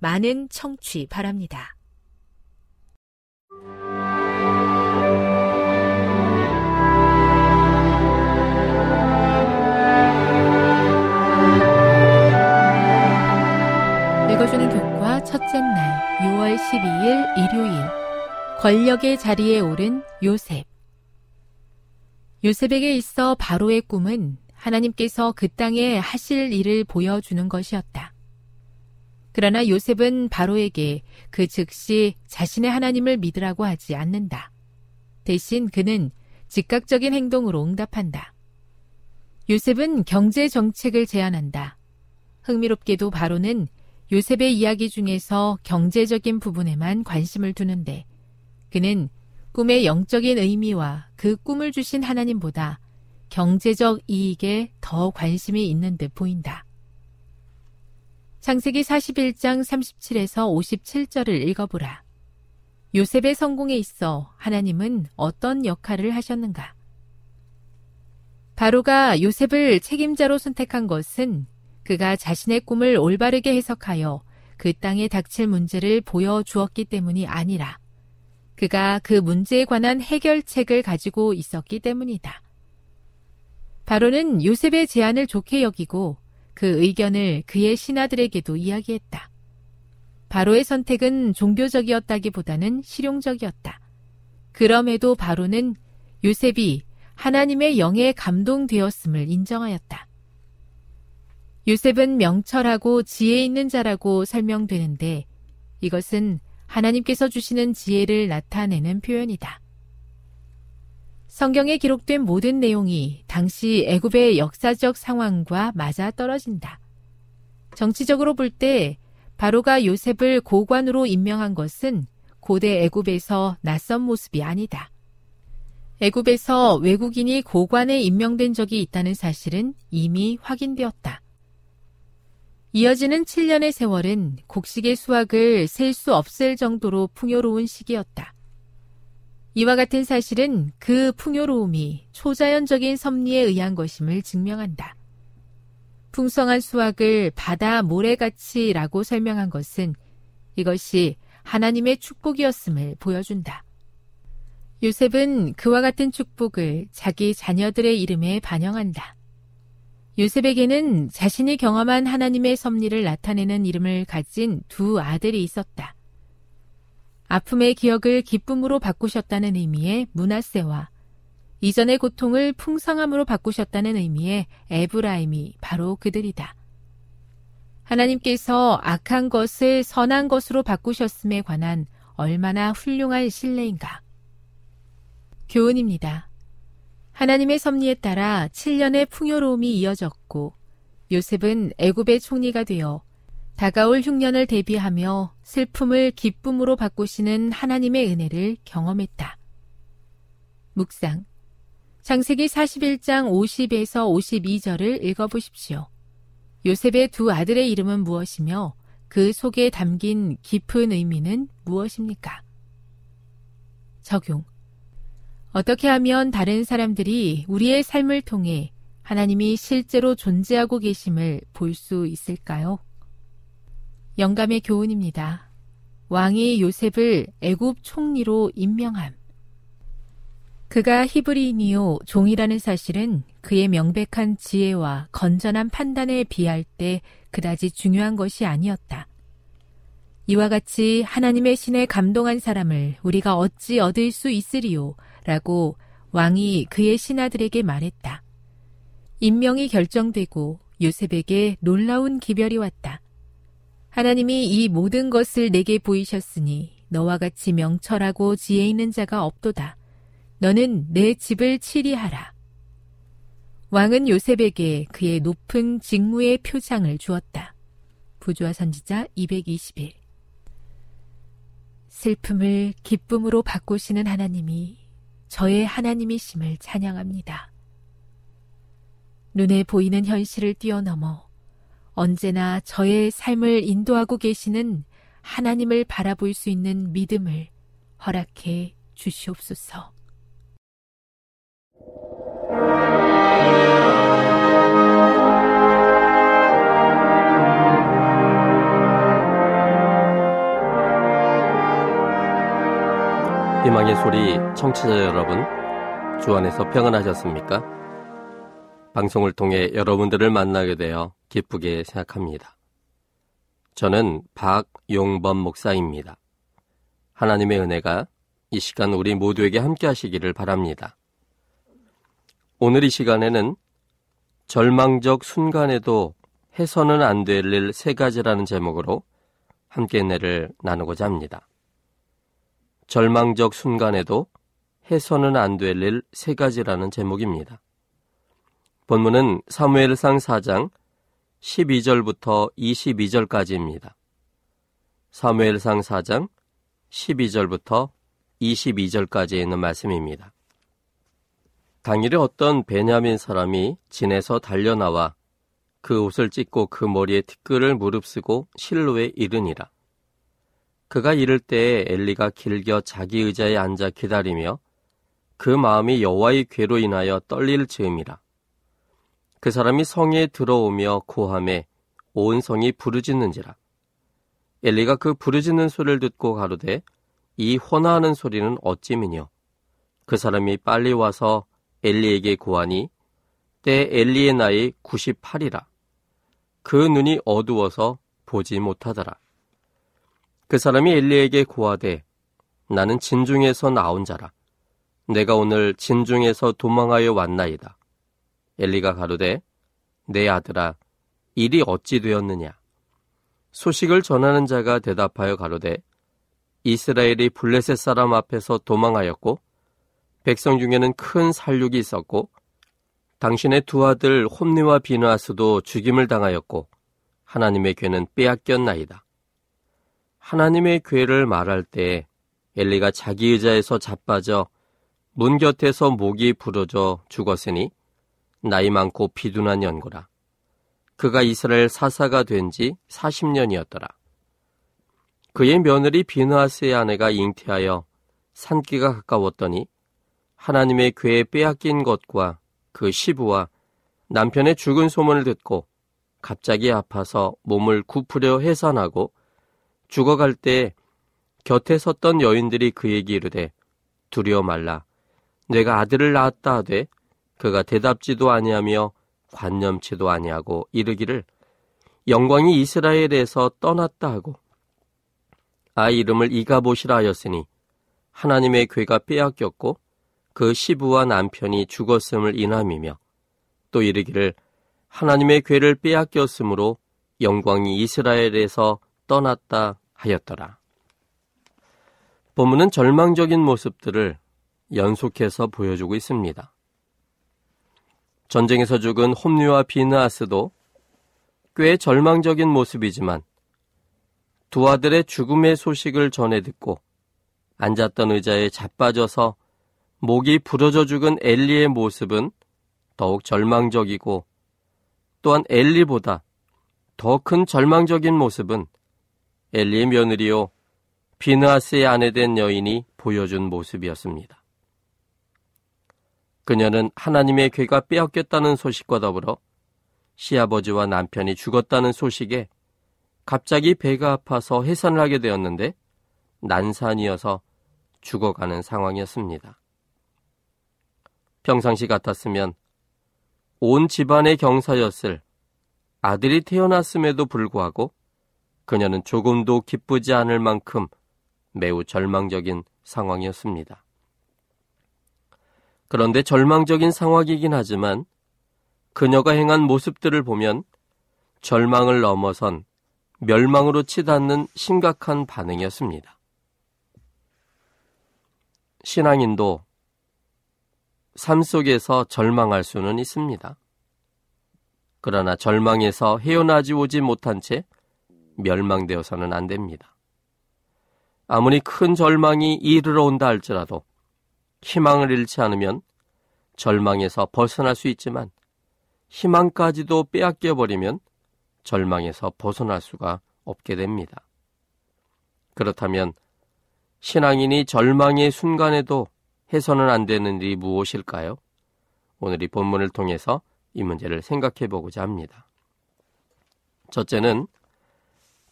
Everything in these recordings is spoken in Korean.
많은 청취 바랍니다. 읽어주는 교과 첫째 날 6월 12일 일요일 권력의 자리에 오른 요셉 요셉에게 있어 바로의 꿈은 하나님께서 그 땅에 하실 일을 보여주는 것이었다. 그러나 요셉은 바로에게 그 즉시 자신의 하나님을 믿으라고 하지 않는다. 대신 그는 즉각적인 행동으로 응답한다. 요셉은 경제 정책을 제안한다. 흥미롭게도 바로는 요셉의 이야기 중에서 경제적인 부분에만 관심을 두는데 그는 꿈의 영적인 의미와 그 꿈을 주신 하나님보다 경제적 이익에 더 관심이 있는 듯 보인다. 창세기 41장 37에서 57절을 읽어보라. 요셉의 성공에 있어 하나님은 어떤 역할을 하셨는가? 바로가 요셉을 책임자로 선택한 것은 그가 자신의 꿈을 올바르게 해석하여 그 땅에 닥칠 문제를 보여주었기 때문이 아니라 그가 그 문제에 관한 해결책을 가지고 있었기 때문이다. 바로는 요셉의 제안을 좋게 여기고 그 의견을 그의 신하들에게도 이야기했다. 바로의 선택은 종교적이었다기보다는 실용적이었다. 그럼에도 바로는 요셉이 하나님의 영에 감동되었음을 인정하였다. 요셉은 명철하고 지혜 있는 자라고 설명되는데 이것은 하나님께서 주시는 지혜를 나타내는 표현이다. 성경에 기록된 모든 내용이 당시 애굽의 역사적 상황과 맞아 떨어진다. 정치적으로 볼 때 바로가 요셉을 고관으로 임명한 것은 고대 애굽에서 낯선 모습이 아니다. 애굽에서 외국인이 고관에 임명된 적이 있다는 사실은 이미 확인되었다. 이어지는 7년의 세월은 곡식의 수확을 셀 수 없을 정도로 풍요로운 시기였다. 이와 같은 사실은 그 풍요로움이 초자연적인 섭리에 의한 것임을 증명한다. 풍성한 수확을 바다 모래같이라고 설명한 것은 이것이 하나님의 축복이었음을 보여준다. 요셉은 그와 같은 축복을 자기 자녀들의 이름에 반영한다. 요셉에게는 자신이 경험한 하나님의 섭리를 나타내는 이름을 가진 두 아들이 있었다. 아픔의 기억을 기쁨으로 바꾸셨다는 의미의 문하세와 이전의 고통을 풍성함으로 바꾸셨다는 의미의 에브라임이 바로 그들이다. 하나님께서 악한 것을 선한 것으로 바꾸셨음에 관한 얼마나 훌륭한 신뢰인가. 교훈입니다. 하나님의 섭리에 따라 7년의 풍요로움이 이어졌고 요셉은 애굽의 총리가 되어 다가올 흉년을 대비하며 슬픔을 기쁨으로 바꾸시는 하나님의 은혜를 경험했다. 묵상. 창세기 41장 50에서 52절을 읽어보십시오. 요셉의 두 아들의 이름은 무엇이며 그 속에 담긴 깊은 의미는 무엇입니까? 적용. 어떻게 하면 다른 사람들이 우리의 삶을 통해 하나님이 실제로 존재하고 계심을 볼 수 있을까요? 영감의 교훈입니다. 왕이 요셉을 애굽 총리로 임명함. 그가 히브리인이요 종이라는 사실은 그의 명백한 지혜와 건전한 판단에 비할 때 그다지 중요한 것이 아니었다. 이와 같이 하나님의 신에 감동한 사람을 우리가 어찌 얻을 수 있으리요? 라고 왕이 그의 신하들에게 말했다. 임명이 결정되고 요셉에게 놀라운 기별이 왔다. 하나님이 이 모든 것을 내게 보이셨으니 너와 같이 명철하고 지혜 있는 자가 없도다. 너는 내 집을 치리하라. 왕은 요셉에게 그의 높은 직무의 표장을 주었다. 부조와 선지자 221 슬픔을 기쁨으로 바꾸시는 하나님이 저의 하나님이심을 찬양합니다. 눈에 보이는 현실을 뛰어넘어 언제나 저의 삶을 인도하고 계시는 하나님을 바라볼 수 있는 믿음을 허락해 주시옵소서. 희망의 소리 청취자 여러분, 주 안에서 평안하셨습니까? 방송을 통해 여러분들을 만나게 되어 기쁘게 생각합니다. 저는 박용범 목사입니다. 하나님의 은혜가 이 시간 우리 모두에게 함께 하시기를 바랍니다. 오늘 이 시간에는 절망적 순간에도 해서는 안 될 일 세 가지라는 제목으로 함께 내를 나누고자 합니다. 절망적 순간에도 해서는 안 될 일 세 가지라는 제목입니다. 본문은 사무엘상 4장 12절부터 22절까지입니다. 사무엘상 4장 12절부터 22절까지 있는 말씀입니다. 당일에 어떤 베냐민 사람이 진에서 달려나와 그 옷을 찢고 그 머리에 티끌을 무릅쓰고 실로에 이르니라. 그가 이를 때에 엘리가 길겨 자기 의자에 앉아 기다리며 그 마음이 여호와의 괴로 인하여 떨릴 즈음이라. 그 사람이 성에 들어오며 고함에 온 성이 부르짖는지라. 엘리가 그 부르짖는 소리를 듣고 가로되 이 호나하는 소리는 어찌미뇨. 그 사람이 빨리 와서 엘리에게 고하니 때 엘리의 나이 98이라. 그 눈이 어두워서 보지 못하더라. 그 사람이 엘리에게 고하되 나는 진중에서 나온 자라. 내가 오늘 진중에서 도망하여 왔나이다. 엘리가 가로되 내 아들아 일이 어찌 되었느냐. 소식을 전하는 자가 대답하여 가로되 이스라엘이 블레셋 사람 앞에서 도망하였고 백성 중에는 큰 살육이 있었고 당신의 두 아들 홈니와 비누아스도 죽임을 당하였고 하나님의 괴는 빼앗겼나이다. 하나님의 괴를 말할 때 엘리가 자기 의자에서 자빠져 문 곁에서 목이 부러져 죽었으니 나이 많고 비둔한 연고라. 그가 이스라엘 사사가 된 지 40년이었더라. 그의 며느리 비누아스의 아내가 잉태하여 산기가 가까웠더니 하나님의 괴에 빼앗긴 것과 그 시부와 남편의 죽은 소문을 듣고 갑자기 아파서 몸을 굽으려 해산하고 죽어갈 때 곁에 섰던 여인들이 그에게 이르되 두려워 말라 내가 아들을 낳았다 하되 그가 대답지도 아니하며 관념치도 아니하고 이르기를 영광이 이스라엘에서 떠났다 하고 아이 이름을 이가보시라 하였으니 하나님의 괴가 빼앗겼고 그 시부와 남편이 죽었음을 인함이며 또 이르기를 하나님의 괴를 빼앗겼으므로 영광이 이스라엘에서 떠났다 하였더라. 본문은 절망적인 모습들을 연속해서 보여주고 있습니다. 전쟁에서 죽은 홈리와 비느아스도 꽤 절망적인 모습이지만 두 아들의 죽음의 소식을 전해 듣고 앉았던 의자에 자빠져서 목이 부러져 죽은 엘리의 모습은 더욱 절망적이고 또한 엘리보다 더 큰 절망적인 모습은 엘리의 며느리요 비느아스의 아내 된 여인이 보여준 모습이었습니다. 그녀는 하나님의 괴가 빼앗겼다는 소식과 더불어 시아버지와 남편이 죽었다는 소식에 갑자기 배가 아파서 해산을 하게 되었는데 난산이어서 죽어가는 상황이었습니다. 평상시 같았으면 온 집안의 경사였을 아들이 태어났음에도 불구하고 그녀는 조금도 기쁘지 않을 만큼 매우 절망적인 상황이었습니다. 그런데 절망적인 상황이긴 하지만 그녀가 행한 모습들을 보면 절망을 넘어선 멸망으로 치닫는 심각한 반응이었습니다. 신앙인도 삶 속에서 절망할 수는 있습니다. 그러나 절망에서 헤어나지 오지 못한 채 멸망되어서는 안 됩니다. 아무리 큰 절망이 이르러 온다 할지라도 희망을 잃지 않으면 절망에서 벗어날 수 있지만 희망까지도 빼앗겨 버리면 절망에서 벗어날 수가 없게 됩니다. 그렇다면 신앙인이 절망의 순간에도 해서는 안 되는 일이 무엇일까요? 오늘 이 본문을 통해서 이 문제를 생각해 보고자 합니다. 첫째는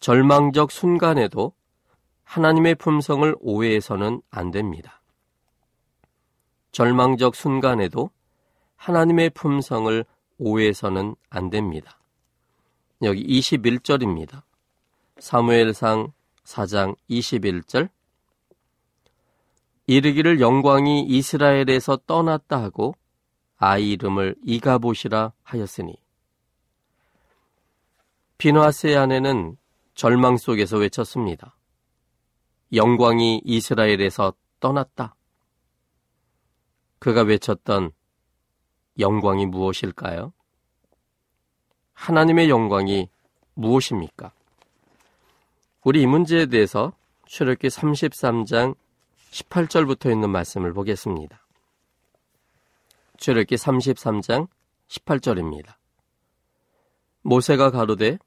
절망적 순간에도 하나님의 품성을 오해해서는 안 됩니다. 절망적 순간에도 하나님의 품성을 오해해서는 안 됩니다. 여기 21절입니다. 사무엘상 4장 21절 이르기를 영광이 이스라엘에서 떠났다 하고 아이 이름을 이가보시라 하였으니 비누아스의 아내는 절망 속에서 외쳤습니다. 영광이 이스라엘에서 떠났다. 그가 외쳤던 영광이 무엇일까요? 하나님의 영광이 무엇입니까? 우리 이 문제에 대해서 출애기 33장 18절부터 있는 말씀을 보겠습니다. 출애기 33장 18절입니다. 모세가 가로되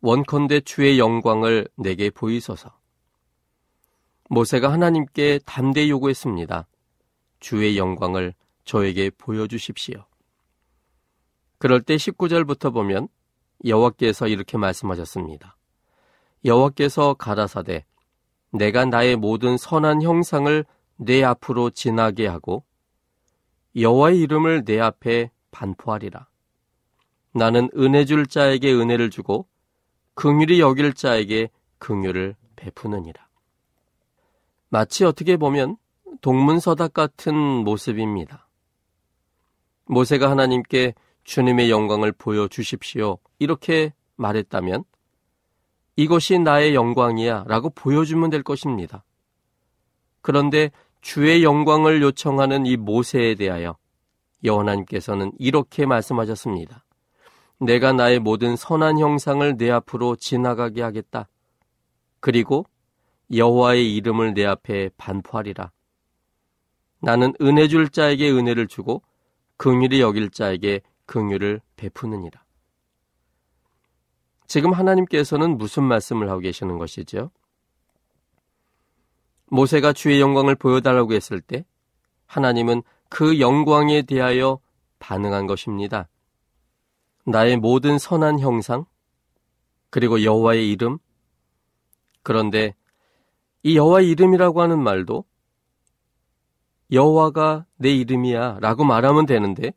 원컨대 주의 영광을 내게 보이소서. 모세가 하나님께 담대 요구했습니다. 주의 영광을 저에게 보여주십시오. 그럴 때 19절부터 보면 여호와께서 이렇게 말씀하셨습니다. 여호와께서 가라사대 내가 나의 모든 선한 형상을 내 앞으로 지나게 하고 여호와의 이름을 내 앞에 반포하리라. 나는 은혜 줄 자에게 은혜를 주고 긍휼히 여길 자에게 긍휼을 베푸느니라. 마치 어떻게 보면 동문서답 같은 모습입니다. 모세가 하나님께 주님의 영광을 보여주십시오. 이렇게 말했다면 이것이 나의 영광이야 라고 보여주면 될 것입니다. 그런데 주의 영광을 요청하는 이 모세에 대하여 여호나님께서는 이렇게 말씀하셨습니다. 내가 나의 모든 선한 형상을 내 앞으로 지나가게 하겠다. 그리고 여호와의 이름을 내 앞에 반포하리라. 나는 은혜 줄 자에게 은혜를 주고 긍휼히 여길 자에게 긍휼을 베푸느니라. 지금 하나님께서는 무슨 말씀을 하고 계시는 것이죠? 모세가 주의 영광을 보여달라고 했을 때 하나님은 그 영광에 대하여 반응한 것입니다. 나의 모든 선한 형상, 그리고 여호와의 이름, 그런데 이 여호와의 이름이라고 하는 말도 여호와가 내 이름이야 라고 말하면 되는데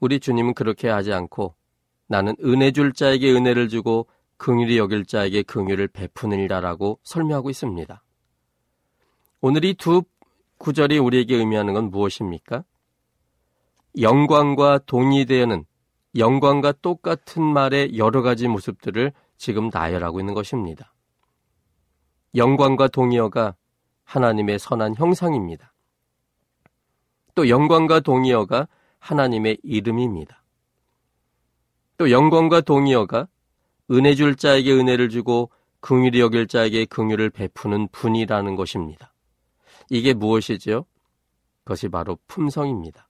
우리 주님은 그렇게 하지 않고 나는 은혜 줄 자에게 은혜를 주고 긍휼히 여길 자에게 긍휼을 베푸느니라라고 설명하고 있습니다. 오늘 이 두 구절이 우리에게 의미하는 건 무엇입니까? 영광과 동의되는 영광과 똑같은 말의 여러 가지 모습들을 지금 나열하고 있는 것입니다. 영광과 동의어가 하나님의 선한 형상입니다. 또 영광과 동의어가 하나님의 이름입니다. 또 영광과 동의어가 은혜 줄 자에게 은혜를 주고 긍휼히 여길 자에게 긍휼을 베푸는 분이라는 것입니다. 이게 무엇이지요? 그것이 바로 품성입니다.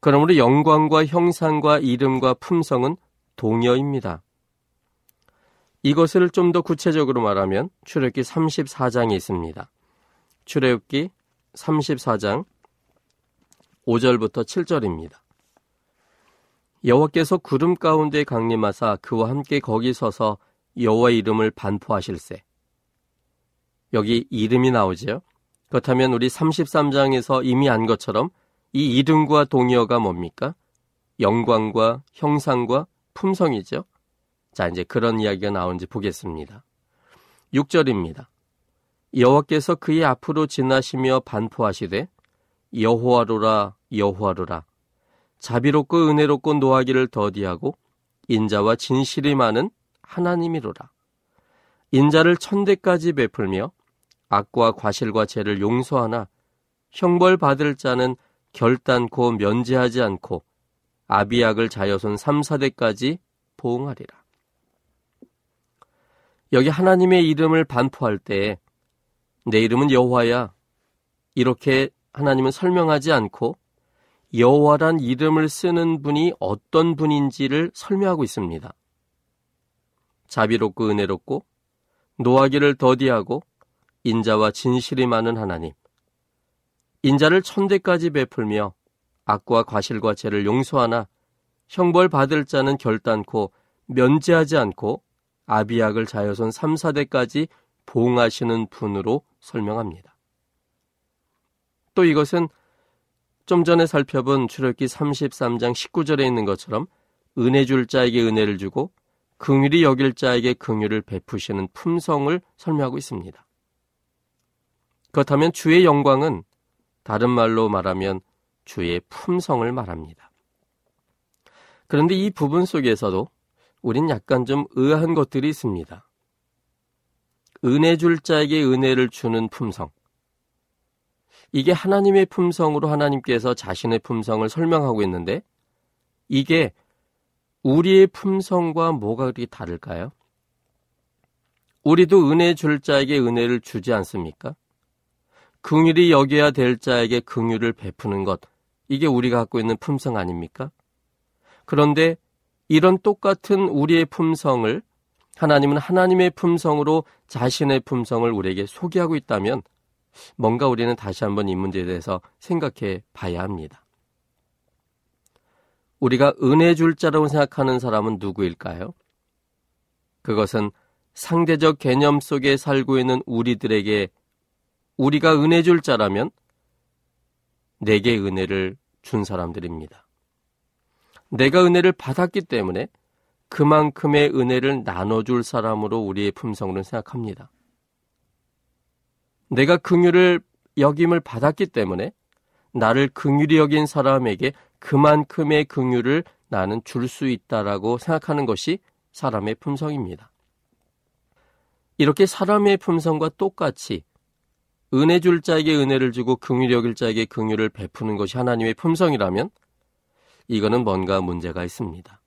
그러므로 영광과 형상과 이름과 품성은 동의어입니다. 이것을 좀 더 구체적으로 말하면 출애굽기 34장이 있습니다. 출애굽기 34장 5절부터 7절입니다. 여호와께서 구름 가운데 강림하사 그와 함께 거기 서서 여호와의 이름을 반포하실세. 여기 이름이 나오지요. 그렇다면 우리 33장에서 이미 안 것처럼 이 이름과 동의어가 뭡니까? 영광과 형상과 품성이죠. 자, 이제 그런 이야기가 나온지 보겠습니다. 6절입니다. 여호와께서 그의 앞으로 지나시며 반포하시되 여호와로라 여호와로라. 자비롭고 은혜롭고 노하기를 더디하고 인자와 진실이 많은 하나님이로라. 인자를 천대까지 베풀며 악과 과실과 죄를 용서하나 형벌 받을 자는 결단코 면제하지 않고 아비약을 자여손 3, 4대까지 보응하리라. 여기 하나님의 이름을 반포할 때내 이름은 여호와야. 이렇게 하나님은 설명하지 않고 여호와란 이름을 쓰는 분이 어떤 분인지를 설명하고 있습니다. 자비롭고 은혜롭고 노하기를 더디하고 인자와 진실이 많은 하나님. 인자를 천대까지 베풀며 악과 과실과 죄를 용서하나 형벌 받을 자는 결단코 면제하지 않고 아비약을 자여손 3, 4대까지 보응하시는 분으로 설명합니다. 또 이것은 좀 전에 살펴본 출애굽기 33장 19절에 있는 것처럼 은혜 줄 자에게 은혜를 주고 긍휼히 여길 자에게 긍휼을 베푸시는 품성을 설명하고 있습니다. 그렇다면 주의 영광은 다른 말로 말하면 주의 품성을 말합니다. 그런데 이 부분 속에서도 우린 약간 좀 의아한 것들이 있습니다. 은혜 줄 자에게 은혜를 주는 품성. 이게 하나님의 품성으로 하나님께서 자신의 품성을 설명하고 있는데 이게 우리의 품성과 뭐가 그렇게 다를까요? 우리도 은혜 줄 자에게 은혜를 주지 않습니까? 긍휼이 여겨야 될 자에게 긍휼을 베푸는 것 이게 우리가 갖고 있는 품성 아닙니까? 그런데 이런 똑같은 우리의 품성을 하나님은 하나님의 품성으로 자신의 품성을 우리에게 소개하고 있다면 뭔가 우리는 다시 한번 이 문제에 대해서 생각해 봐야 합니다. 우리가 은혜 줄 자라고 생각하는 사람은 누구일까요? 그것은 상대적 개념 속에 살고 있는 우리들에게 우리가 은혜 줄 자라면 내게 은혜를 준 사람들입니다. 내가 은혜를 받았기 때문에 그만큼의 은혜를 나눠줄 사람으로 우리의 품성을 생각합니다. 내가 긍휼을 여김을 받았기 때문에 나를 긍휼히 여긴 사람에게 그만큼의 긍휼을 나는 줄 수 있다라고 생각하는 것이 사람의 품성입니다. 이렇게 사람의 품성과 똑같이 은혜 줄 자에게 은혜를 주고 긍휼히 여길 자에게 긍휼을 베푸는 것이 하나님의 품성이라면 이거는 뭔가 문제가 있습니다.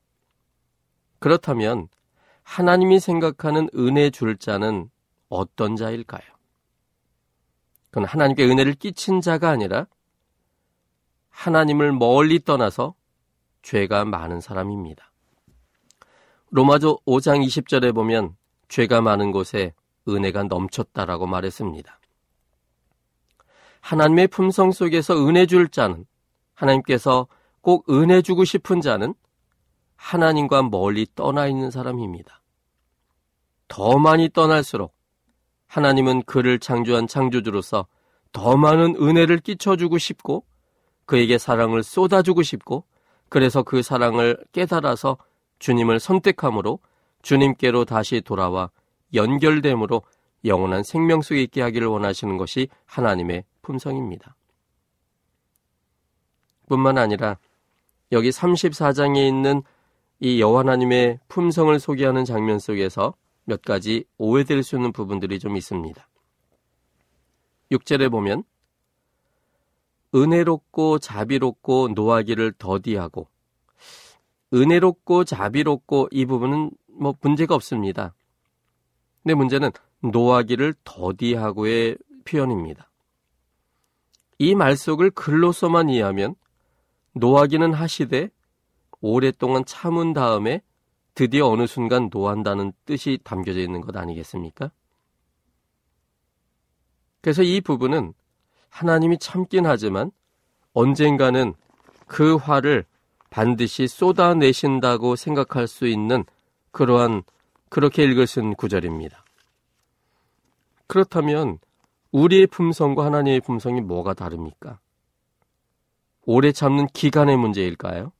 그렇다면 하나님이 생각하는 은혜 줄 자는 어떤 자일까요? 그건 하나님께 은혜를 끼친 자가 아니라 하나님을 멀리 떠나서 죄가 많은 사람입니다. 로마조 5장 20절에 보면 죄가 많은 곳에 은혜가 넘쳤다라고 말했습니다. 하나님의 품성 속에서 은혜 줄 자는 하나님께서 꼭 은혜 주고 싶은 자는 하나님과 멀리 떠나 있는 사람입니다. 더 많이 떠날수록 하나님은 그를 창조한 창조주로서 더 많은 은혜를 끼쳐주고 싶고 그에게 사랑을 쏟아주고 싶고 그래서 그 사랑을 깨달아서 주님을 선택함으로 주님께로 다시 돌아와 연결됨으로 영원한 생명 속에 있게 하기를 원하시는 것이 하나님의 품성입니다. 뿐만 아니라 여기 34장에 있는 이 여호와 하나님의 품성을 소개하는 장면 속에서 몇 가지 오해될 수 있는 부분들이 좀 있습니다. 6절에 보면 은혜롭고 자비롭고 노하기를 더디하고 은혜롭고 자비롭고 이 부분은 뭐 문제가 없습니다. 근데 문제는 노하기를 더디하고의 표현입니다. 이 말속을 글로서만 이해하면 노하기는 하시되 오랫동안 참은 다음에 드디어 어느 순간 노한다는 뜻이 담겨져 있는 것 아니겠습니까? 그래서 이 부분은 하나님이 참긴 하지만 언젠가는 그 화를 반드시 쏟아내신다고 생각할 수 있는 그러한 그렇게 읽으신 구절입니다. 그렇다면 우리의 품성과 하나님의 품성이 뭐가 다릅니까? 오래 참는 기간의 문제일까요?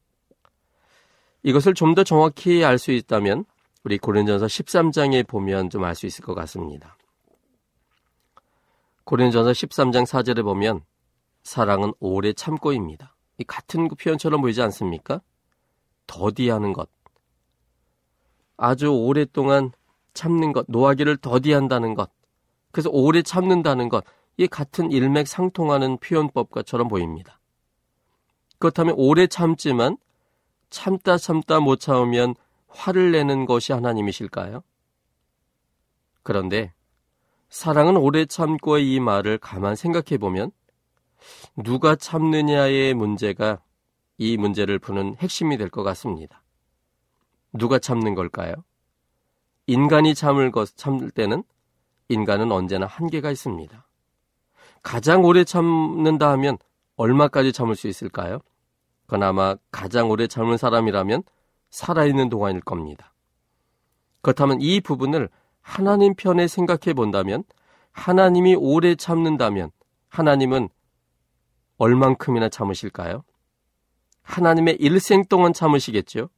이것을 좀 더 정확히 알 수 있다면 우리 고린전서 13장에 보면 좀 알 수 있을 것 같습니다. 고린전서 13장 4절에 보면 사랑은 오래 참고입니다. 이 같은 그 표현처럼 보이지 않습니까? 더디하는 것. 아주 오랫동안 참는 것, 노하기를 더디한다는 것. 그래서 오래 참는다는 것. 이 같은 일맥상통하는 표현법과처럼 보입니다. 그렇다면 오래 참지만 참다 참다 못 참으면 화를 내는 것이 하나님이실까요? 그런데 사랑은 오래 참고의 이 말을 가만 생각해 보면 누가 참느냐의 문제가 이 문제를 푸는 핵심이 될 것 같습니다. 누가 참는 걸까요? 인간이 참을 것, 참을 때는 인간은 언제나 한계가 있습니다. 가장 오래 참는다 하면 얼마까지 참을 수 있을까요? 그나마 가장 오래 참은 사람이라면 살아있는 동안일 겁니다. 그렇다면 이 부분을 하나님 편에 생각해 본다면 하나님이 오래 참는다면 하나님은 얼만큼이나 참으실까요? 하나님의 일생 동안 참으시겠죠?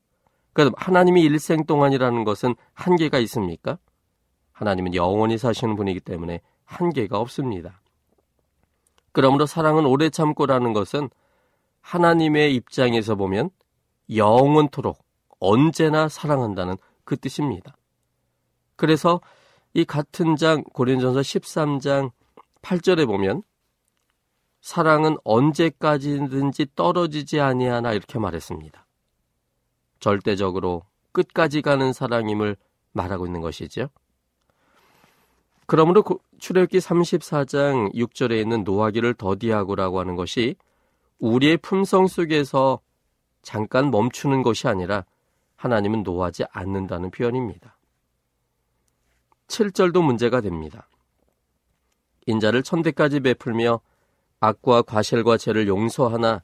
그럼 하나님이 일생 동안이라는 것은 한계가 있습니까? 하나님은 영원히 사시는 분이기 때문에 한계가 없습니다. 그러므로 사랑은 오래 참고라는 것은 하나님의 입장에서 보면 영원토록 언제나 사랑한다는 그 뜻입니다. 그래서 이 같은 장 고린전서 13장 8절에 보면 사랑은 언제까지든지 떨어지지 아니하나 이렇게 말했습니다. 절대적으로 끝까지 가는 사랑임을 말하고 있는 것이죠. 그러므로 출애굽기 34장 6절에 있는 노하기를 더디하고라고 하는 것이 우리의 품성 속에서 잠깐 멈추는 것이 아니라 하나님은 노하지 않는다는 표현입니다. 7절도 문제가 됩니다. 인자를 천대까지 베풀며 악과 과실과 죄를 용서하나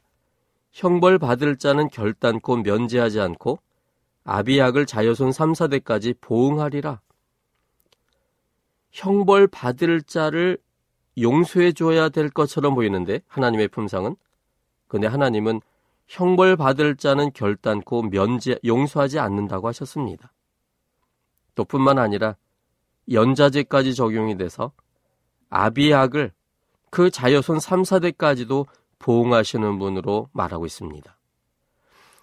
형벌 받을 자는 결단코 면제하지 않고 아비약을 자여손 3, 4대까지 보응하리라. 형벌 받을 자를 용서해 줘야 될 것처럼 보이는데 하나님의 품성은 근데 하나님은 형벌 받을 자는 결단코 면제 용서하지 않는다고 하셨습니다. 또 뿐만 아니라 연자제까지 적용이 돼서 아비약을 그 자여손 3, 4대까지도 보응하시는 분으로 말하고 있습니다.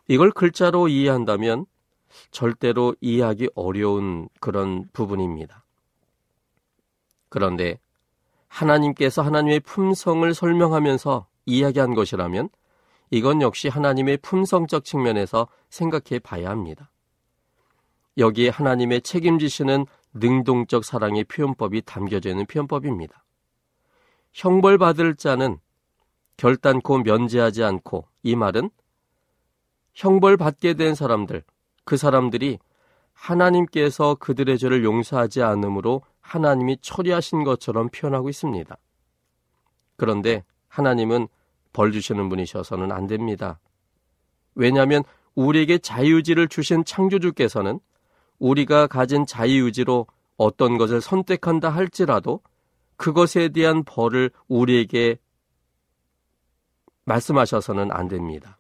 이걸 글자로 이해한다면 절대로 이해하기 어려운 그런 부분입니다. 그런데 하나님께서 하나님의 품성을 설명하면서 이야기한 것이라면 이건 역시 하나님의 품성적 측면에서 생각해 봐야 합니다. 여기에 하나님의 책임지시는 능동적 사랑의 표현법이 담겨져 있는 표현법입니다. 형벌받을 자는 결단코 면제하지 않고 이 말은 형벌받게 된 사람들, 그 사람들이 하나님께서 그들의 죄를 용서하지 않으므로 하나님이 처리하신 것처럼 표현하고 있습니다. 그런데 하나님은 벌 주시는 분이셔서는 안 됩니다. 왜냐하면 우리에게 자유의지를 주신 창조주께서는 우리가 가진 자유의지로 어떤 것을 선택한다 할지라도 그것에 대한 벌을 우리에게 말씀하셔서는 안 됩니다.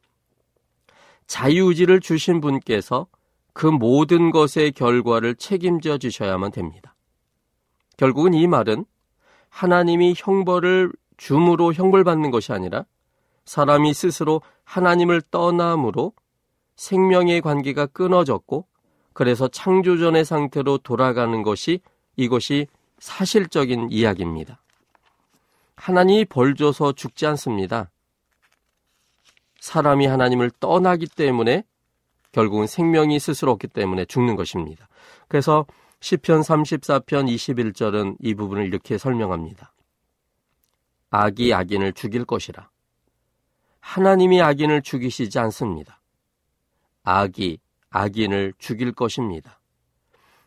자유의지를 주신 분께서 그 모든 것의 결과를 책임져 주셔야만 됩니다. 결국은 이 말은 하나님이 형벌을 줌으로 형벌받는 것이 아니라 사람이 스스로 하나님을 떠남으로 생명의 관계가 끊어졌고 그래서 창조전의 상태로 돌아가는 것이 이것이 사실적인 이야기입니다. 하나님이 벌 줘서 죽지 않습니다. 사람이 하나님을 떠나기 때문에 결국은 생명이 스스로 없기 때문에 죽는 것입니다. 그래서 시편 34편 21절은 이 부분을 이렇게 설명합니다. 악이 악인을 죽일 것이라. 하나님이 악인을 죽이시지 않습니다. 악이 악인을 죽일 것입니다.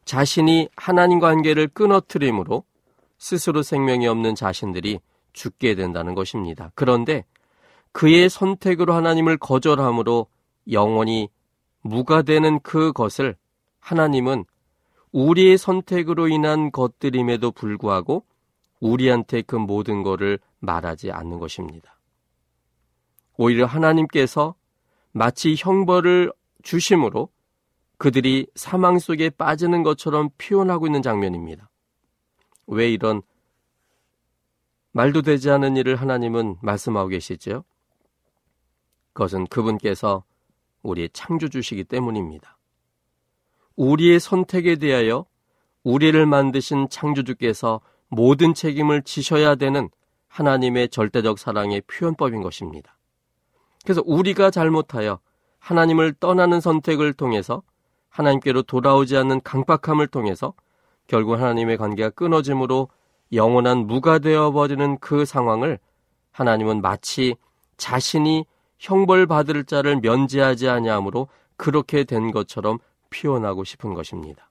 자신이 하나님 관계를 끊어뜨림으로 스스로 생명이 없는 자신들이 죽게 된다는 것입니다. 그런데 그의 선택으로 하나님을 거절함으로 영원히 무가 되는 그것을 하나님은 우리의 선택으로 인한 것들임에도 불구하고 우리한테 그 모든 것을 말하지 않는 것입니다. 오히려 하나님께서 마치 형벌을 주심으로 그들이 사망 속에 빠지는 것처럼 표현하고 있는 장면입니다. 왜 이런 말도 되지 않은 일을 하나님은 말씀하고 계시죠? 그것은 그분께서 우리의 창조주시기 때문입니다. 우리의 선택에 대하여 우리를 만드신 창조주께서 모든 책임을 지셔야 되는 하나님의 절대적 사랑의 표현법인 것입니다. 그래서 우리가 잘못하여 하나님을 떠나는 선택을 통해서 하나님께로 돌아오지 않는 강박함을 통해서 결국 하나님의 관계가 끊어짐으로 영원한 무가 되어버리는 그 상황을 하나님은 마치 자신이 형벌받을 자를 면제하지 아니하므로 그렇게 된 것처럼 표현하고 싶은 것입니다.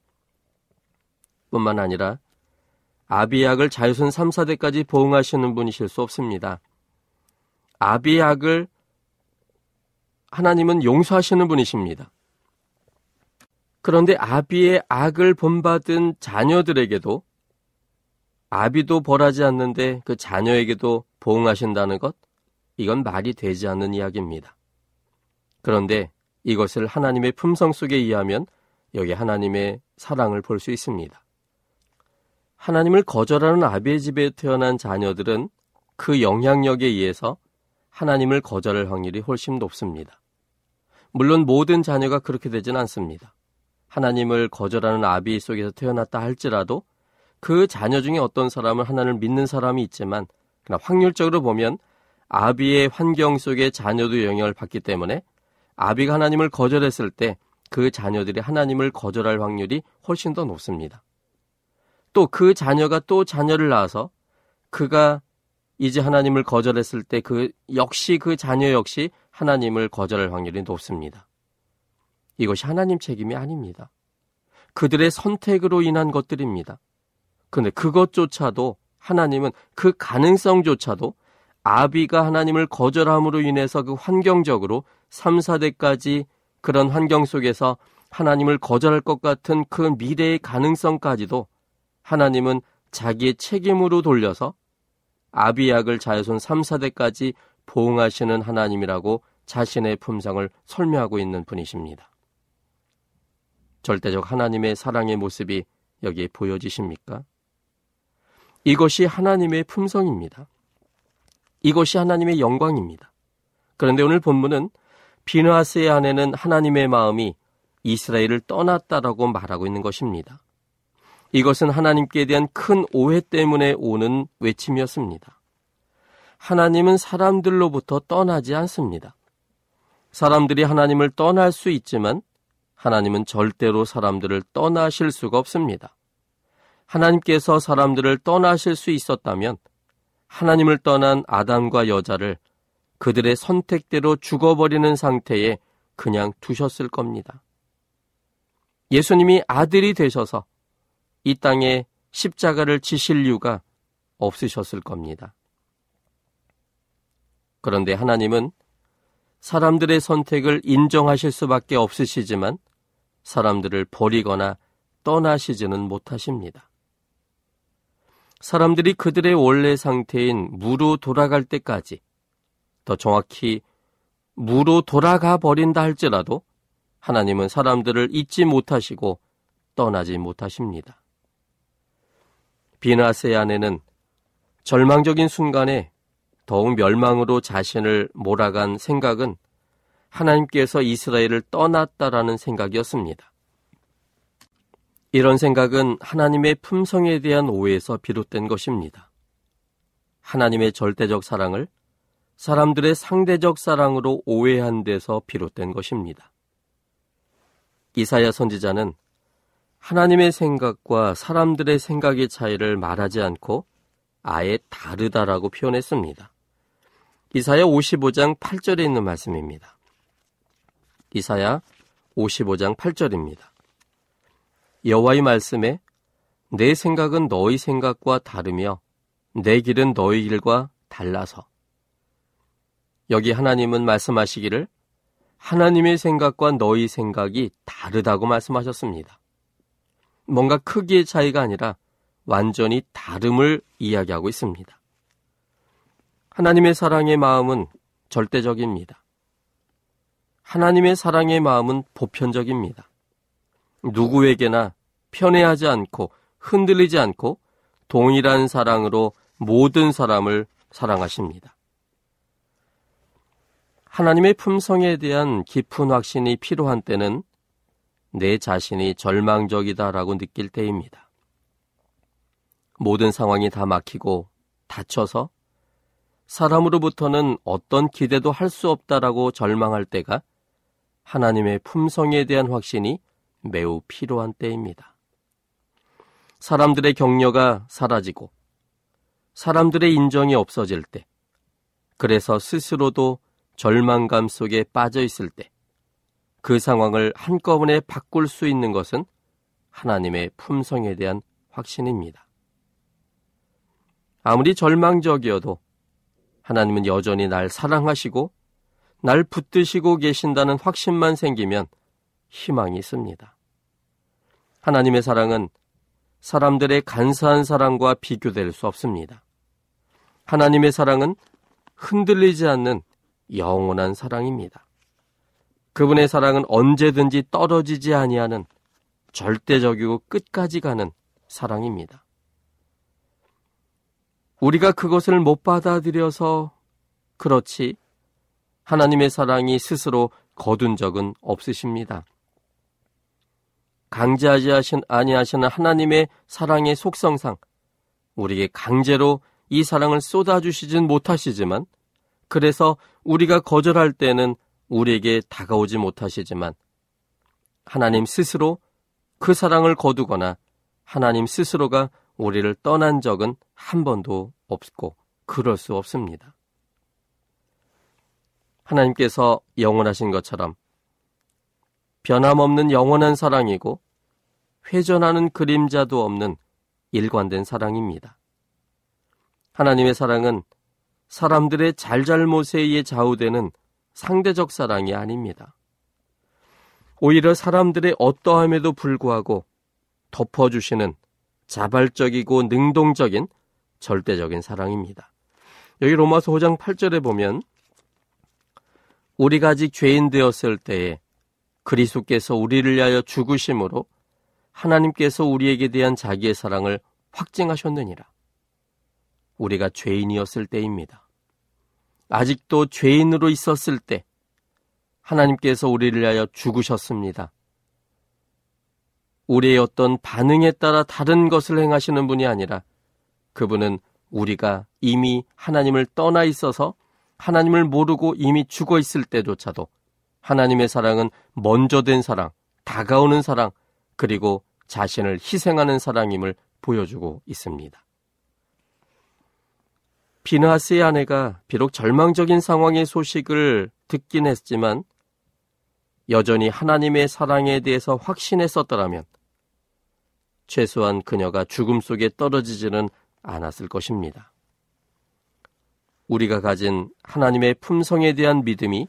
뿐만 아니라 아비약을 자유선 3, 4대까지 보응하시는 분이실 수 없습니다. 아비약을 하나님은 용서하시는 분이십니다. 그런데 아비의 악을 본받은 자녀들에게도 아비도 벌하지 않는데 그 자녀에게도 보응하신다는 것? 이건 말이 되지 않는 이야기입니다. 그런데 이것을 하나님의 품성 속에 이해하면 여기 하나님의 사랑을 볼 수 있습니다. 하나님을 거절하는 아비의 집에 태어난 자녀들은 그 영향력에 의해서 하나님을 거절할 확률이 훨씬 높습니다. 물론 모든 자녀가 그렇게 되진 않습니다. 하나님을 거절하는 아비 속에서 태어났다 할지라도 그 자녀 중에 어떤 사람은 하나님을 믿는 사람이 있지만 그러나 확률적으로 보면 아비의 환경 속에 자녀도 영향을 받기 때문에 아비가 하나님을 거절했을 때 그 자녀들이 하나님을 거절할 확률이 훨씬 더 높습니다. 또 그 자녀가 또 자녀를 낳아서 그가 이제 하나님을 거절했을 때 그 역시 그 자녀 역시 하나님을 거절할 확률이 높습니다. 이것이 하나님 책임이 아닙니다. 그들의 선택으로 인한 것들입니다. 근데 그것조차도 하나님은 그 가능성조차도 아비가 하나님을 거절함으로 인해서 그 환경적으로 3, 4대까지 그런 환경 속에서 하나님을 거절할 것 같은 그 미래의 가능성까지도 하나님은 자기의 책임으로 돌려서 아비약을 자손 3, 4대까지 보응하시는 하나님이라고 자신의 품성을 설명하고 있는 분이십니다. 절대적 하나님의 사랑의 모습이 여기에 보여지십니까? 이것이 하나님의 품성입니다. 이것이 하나님의 영광입니다. 그런데 오늘 본문은 비느하스의 아내는 하나님의 마음이 이스라엘을 떠났다라고 말하고 있는 것입니다. 이것은 하나님께 대한 큰 오해 때문에 오는 외침이었습니다. 하나님은 사람들로부터 떠나지 않습니다. 사람들이 하나님을 떠날 수 있지만 하나님은 절대로 사람들을 떠나실 수가 없습니다. 하나님께서 사람들을 떠나실 수 있었다면 하나님을 떠난 아담과 여자를 그들의 선택대로 죽어버리는 상태에 그냥 두셨을 겁니다. 예수님이 아들이 되셔서 이 땅에 십자가를 지실 이유가 없으셨을 겁니다. 그런데 하나님은 사람들의 선택을 인정하실 수밖에 없으시지만 사람들을 버리거나 떠나시지는 못하십니다. 사람들이 그들의 원래 상태인 무로 돌아갈 때까지 더 정확히 무로 돌아가 버린다 할지라도 하나님은 사람들을 잊지 못하시고 떠나지 못하십니다. 비나스의 아내는 절망적인 순간에 더욱 멸망으로 자신을 몰아간 생각은 하나님께서 이스라엘을 떠났다라는 생각이었습니다. 이런 생각은 하나님의 품성에 대한 오해에서 비롯된 것입니다. 하나님의 절대적 사랑을 사람들의 상대적 사랑으로 오해한 데서 비롯된 것입니다. 이사야 선지자는 하나님의 생각과 사람들의 생각의 차이를 말하지 않고 아예 다르다라고 표현했습니다. 이사야 55장 8절에 있는 말씀입니다. 이사야 55장 8절입니다. 여호와의 말씀에 내 생각은 너희 생각과 다르며 내 길은 너희 길과 달라서 여기 하나님은 말씀하시기를 하나님의 생각과 너희 생각이 다르다고 말씀하셨습니다. 뭔가 크기의 차이가 아니라 완전히 다름을 이야기하고 있습니다. 하나님의 사랑의 마음은 절대적입니다. 하나님의 사랑의 마음은 보편적입니다. 누구에게나 편애하지 않고 흔들리지 않고 동일한 사랑으로 모든 사람을 사랑하십니다. 하나님의 품성에 대한 깊은 확신이 필요한 때는 내 자신이 절망적이다라고 느낄 때입니다. 모든 상황이 다 막히고 닫혀서 사람으로부터는 어떤 기대도 할 수 없다라고 절망할 때가 하나님의 품성에 대한 확신이 매우 필요한 때입니다. 사람들의 격려가 사라지고 사람들의 인정이 없어질 때, 그래서 스스로도 절망감 속에 빠져 있을 때, 그 상황을 한꺼번에 바꿀 수 있는 것은 하나님의 품성에 대한 확신입니다. 아무리 절망적이어도 하나님은 여전히 날 사랑하시고 날 붙드시고 계신다는 확신만 생기면 희망이 있습니다. 하나님의 사랑은 사람들의 간사한 사랑과 비교될 수 없습니다. 하나님의 사랑은 흔들리지 않는 영원한 사랑입니다. 그분의 사랑은 언제든지 떨어지지 아니하는 절대적이고 끝까지 가는 사랑입니다. 우리가 그것을 못 받아들여서 그렇지 하나님의 사랑이 스스로 거둔 적은 없으십니다. 강제하지 하신 아니하시는 하나님의 사랑의 속성상 우리에게 강제로 이 사랑을 쏟아주시진 못하시지만 그래서 우리가 거절할 때는 우리에게 다가오지 못하시지만 하나님 스스로 그 사랑을 거두거나 하나님 스스로가 우리를 떠난 적은 한 번도 없고 그럴 수 없습니다. 하나님께서 영원하신 것처럼 변함없는 영원한 사랑이고 회전하는 그림자도 없는 일관된 사랑입니다. 하나님의 사랑은 사람들의 잘잘못에 의해 좌우되는 상대적 사랑이 아닙니다. 오히려 사람들의 어떠함에도 불구하고 덮어주시는 자발적이고 능동적인 절대적인 사랑입니다. 여기 로마서 5장 8절에 보면 우리가 아직 죄인 되었을 때에 그리스도께서 우리를 위하여 죽으심으로 하나님께서 우리에게 대한 자기의 사랑을 확증하셨느니라. 우리가 죄인이었을 때입니다. 아직도 죄인으로 있었을 때 하나님께서 우리를 위하여 죽으셨습니다. 우리의 어떤 반응에 따라 다른 것을 행하시는 분이 아니라 그분은 우리가 이미 하나님을 떠나 있어서 하나님을 모르고 이미 죽어 있을 때조차도 하나님의 사랑은 먼저 된 사랑, 다가오는 사랑, 그리고 자신을 희생하는 사랑임을 보여주고 있습니다. 비나스의 아내가 비록 절망적인 상황의 소식을 듣긴 했지만 여전히 하나님의 사랑에 대해서 확신했었더라면 최소한 그녀가 죽음 속에 떨어지지는 않았을 것입니다. 우리가 가진 하나님의 품성에 대한 믿음이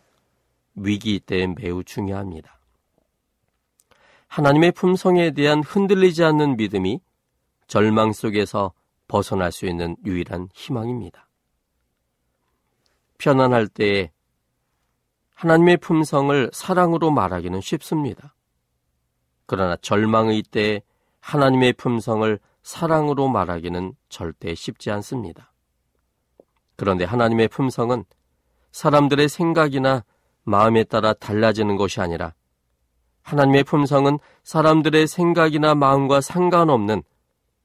위기 때 매우 중요합니다. 하나님의 품성에 대한 흔들리지 않는 믿음이 절망 속에서 벗어날 수 있는 유일한 희망입니다. 편안할 때에 하나님의 품성을 사랑으로 말하기는 쉽습니다. 그러나 절망의 때에 하나님의 품성을 사랑으로 말하기는 절대 쉽지 않습니다. 그런데 하나님의 품성은 사람들의 생각이나 마음에 따라 달라지는 것이 아니라 하나님의 품성은 사람들의 생각이나 마음과 상관없는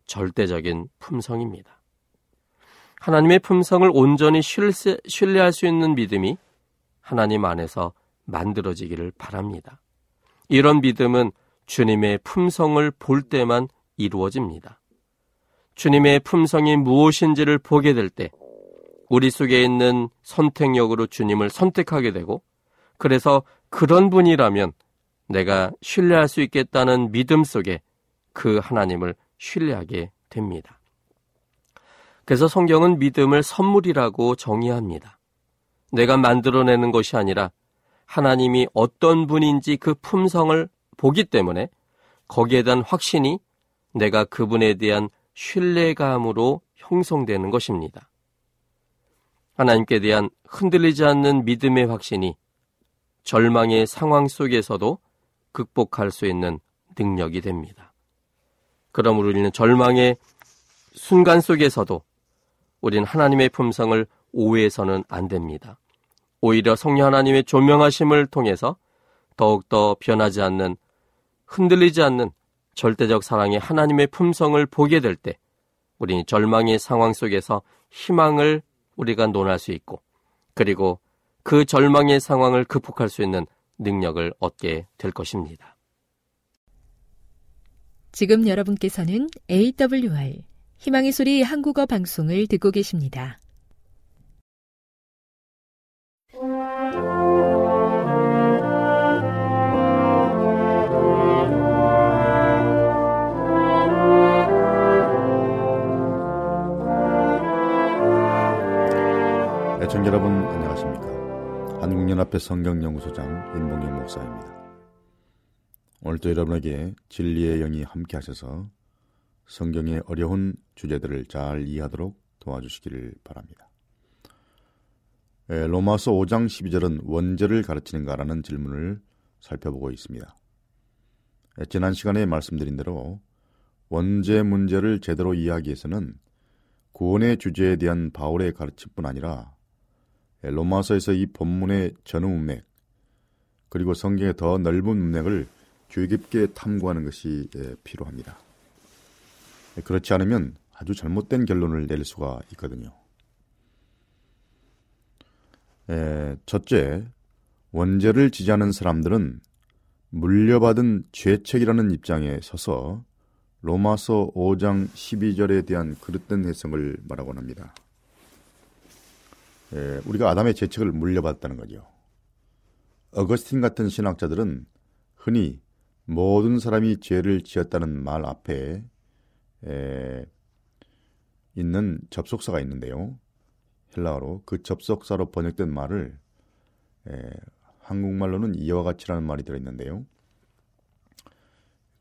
절대적인 품성입니다. 하나님의 품성을 온전히 신뢰할 수 있는 믿음이 하나님 안에서 만들어지기를 바랍니다. 이런 믿음은 주님의 품성을 볼 때만 이루어집니다. 주님의 품성이 무엇인지를 보게 될 때, 우리 속에 있는 선택력으로 주님을 선택하게 되고, 그래서 그런 분이라면 내가 신뢰할 수 있겠다는 믿음 속에 그 하나님을 신뢰하게 됩니다. 그래서 성경은 믿음을 선물이라고 정의합니다. 내가 만들어내는 것이 아니라 하나님이 어떤 분인지 그 품성을 보기 때문에 거기에 대한 확신이 내가 그분에 대한 신뢰감으로 형성되는 것입니다. 하나님께 대한 흔들리지 않는 믿음의 확신이 절망의 상황 속에서도 극복할 수 있는 능력이 됩니다. 그러므로 우리는 절망의 순간 속에서도 우리는 하나님의 품성을 오해해서는 안 됩니다. 오히려 성령 하나님의 조명하심을 통해서 더욱더 변하지 않는 흔들리지 않는 절대적 사랑의 하나님의 품성을 보게 될 때 우리는 절망의 상황 속에서 희망을 우리가 논할 수 있고 그리고 그 절망의 상황을 극복할 수 있는 능력을 얻게 될 것입니다. 지금 여러분께서는 AWR 희망의 소리 한국어 방송을 듣고 계십니다. 애청 여러분 안녕하십니까? 한국연합회 성경연구소장 임봉영 목사입니다. 오늘도 여러분에게 진리의 영이 함께 하셔서 성경의 어려운 주제들을 잘 이해하도록 도와주시기를 바랍니다. 로마서 5장 12절은 원죄를 가르치는가라는 질문을 살펴보고 있습니다. 지난 시간에 말씀드린 대로 원죄 문제를 제대로 이해하기 위해서는 구원의 주제에 대한 바울의 가르침뿐 아니라 로마서에서 이 본문의 전후 문맥 그리고 성경의 더 넓은 문맥을 주의 깊게 탐구하는 것이 필요합니다. 그렇지 않으면 아주 잘못된 결론을 내릴 수가 있거든요. 첫째, 원죄를 지지하는 사람들은 물려받은 죄책이라는 입장에 서서 로마서 5장 12절에 대한 그릇된 해석을 말하곤 합니다. 예, 우리가 아담의 죄책을 물려받았다는 거죠. 어거스틴 같은 신학자들은 흔히 모든 사람이 죄를 지었다는 말 앞에 에, 있는 접속사가 있는데요. 헬라어로 그 접속사로 번역된 말을 에, 한국말로는 이와 같이라는 말이 들어있는데요.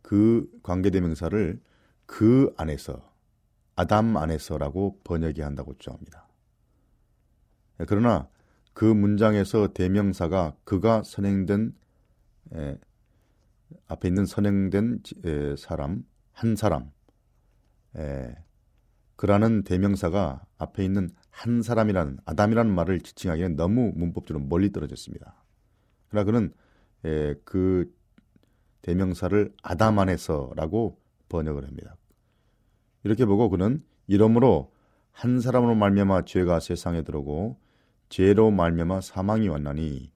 그 관계대명사를 그 안에서 아담 안에서라고 번역이 한다고 주장합니다. 예, 그러나 그 문장에서 대명사가 그가 선행된 에, 앞에 있는 선행된 에, 사람 한 사람 에, 그라는 대명사가 앞에 있는 한 사람이라는 아담이라는 말을 지칭하기엔 너무 문법적으로 멀리 떨어졌습니다. 그러나 그는 에, 그 대명사를 아담 안에서라고 번역을 합니다. 이렇게 보고 그는 이러므로 한 사람으로 말미암아 죄가 세상에 들어오고 죄로 말미암아 사망이 왔나니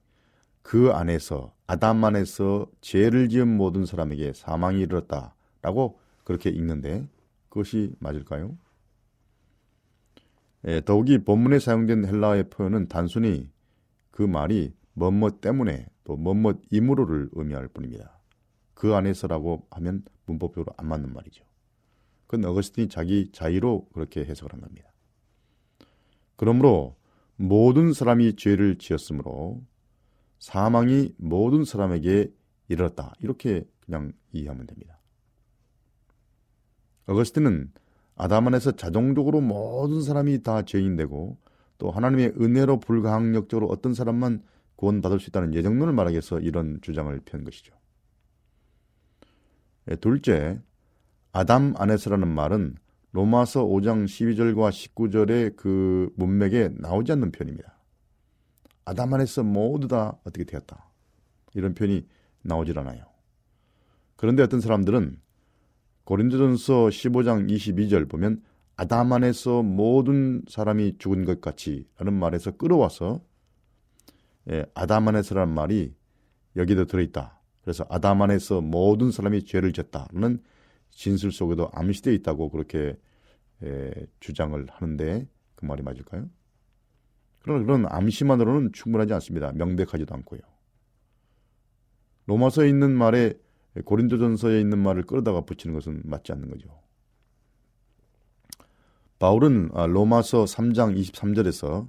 그 안에서 아담 안에서 죄를 지은 모든 사람에게 사망이 이르렀다라고 그렇게 읽는데 그 것이 맞을까요? 예, 더욱이 본문에 사용된 헬라어의 표현은 단순히 그 말이 뭐뭐 때문에 또 뭐뭐 임으로를 의미할 뿐입니다. 그 안에서라고 하면 문법적으로 안 맞는 말이죠. 그건 어거스틴이 자기 자의로 그렇게 해석을 한 겁니다. 그러므로 모든 사람이 죄를 지었으므로 사망이 모든 사람에게 이르렀다. 이렇게 그냥 이해하면 됩니다. 어거스틴은 아담 안에서 자동적으로 모든 사람이 다 죄인되고 또 하나님의 은혜로 불가항력적으로 어떤 사람만 구원받을 수 있다는 예정론을 말하기 위해서 이런 주장을 편 것이죠. 예, 둘째, 아담 안에서라는 말은 로마서 5장 12절과 19절의 그 문맥에 나오지 않는 편입니다. 아담 안에서 모두 다 어떻게 되었다. 이런 표현이 나오질 않아요. 그런데 어떤 사람들은 고린도전서 15장 22절 보면 아담 안에서 모든 사람이 죽은 것 같이라는 말에서 끌어와서 예, 아담 안에서라는 말이 여기도 들어있다. 그래서 아담 안에서 모든 사람이 죄를 졌다는 진술 속에도 암시되어 있다고 그렇게 예, 주장을 하는데 그 말이 맞을까요? 그러나 그런 암시만으로는 충분하지 않습니다. 명백하지도 않고요. 로마서에 있는 말에 고린도전서에 있는 말을 끌어다가 붙이는 것은 맞지 않는 거죠. 바울은 아, 로마서 3장 23절에서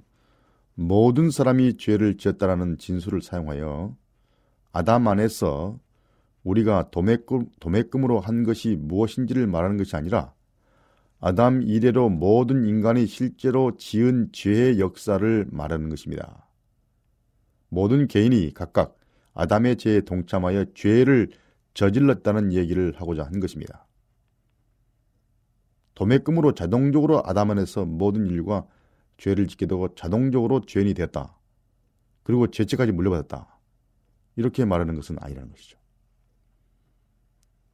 모든 사람이 죄를 지었다라는 진술을 사용하여 아담 안에서 우리가 도매금, 도매금으로 한 것이 무엇인지를 말하는 것이 아니라 아담 이래로 모든 인간이 실제로 지은 죄의 역사를 말하는 것입니다. 모든 개인이 각각 아담의 죄에 동참하여 죄를 저질렀다는 얘기를 하고자 한 것입니다. 도매금으로 자동적으로 아담 안에서 모든 인류가 죄를 짓게 되고 자동적으로 죄인이 되었다. 그리고 죄책까지 물려받았다. 이렇게 말하는 것은 아니라는 것이죠.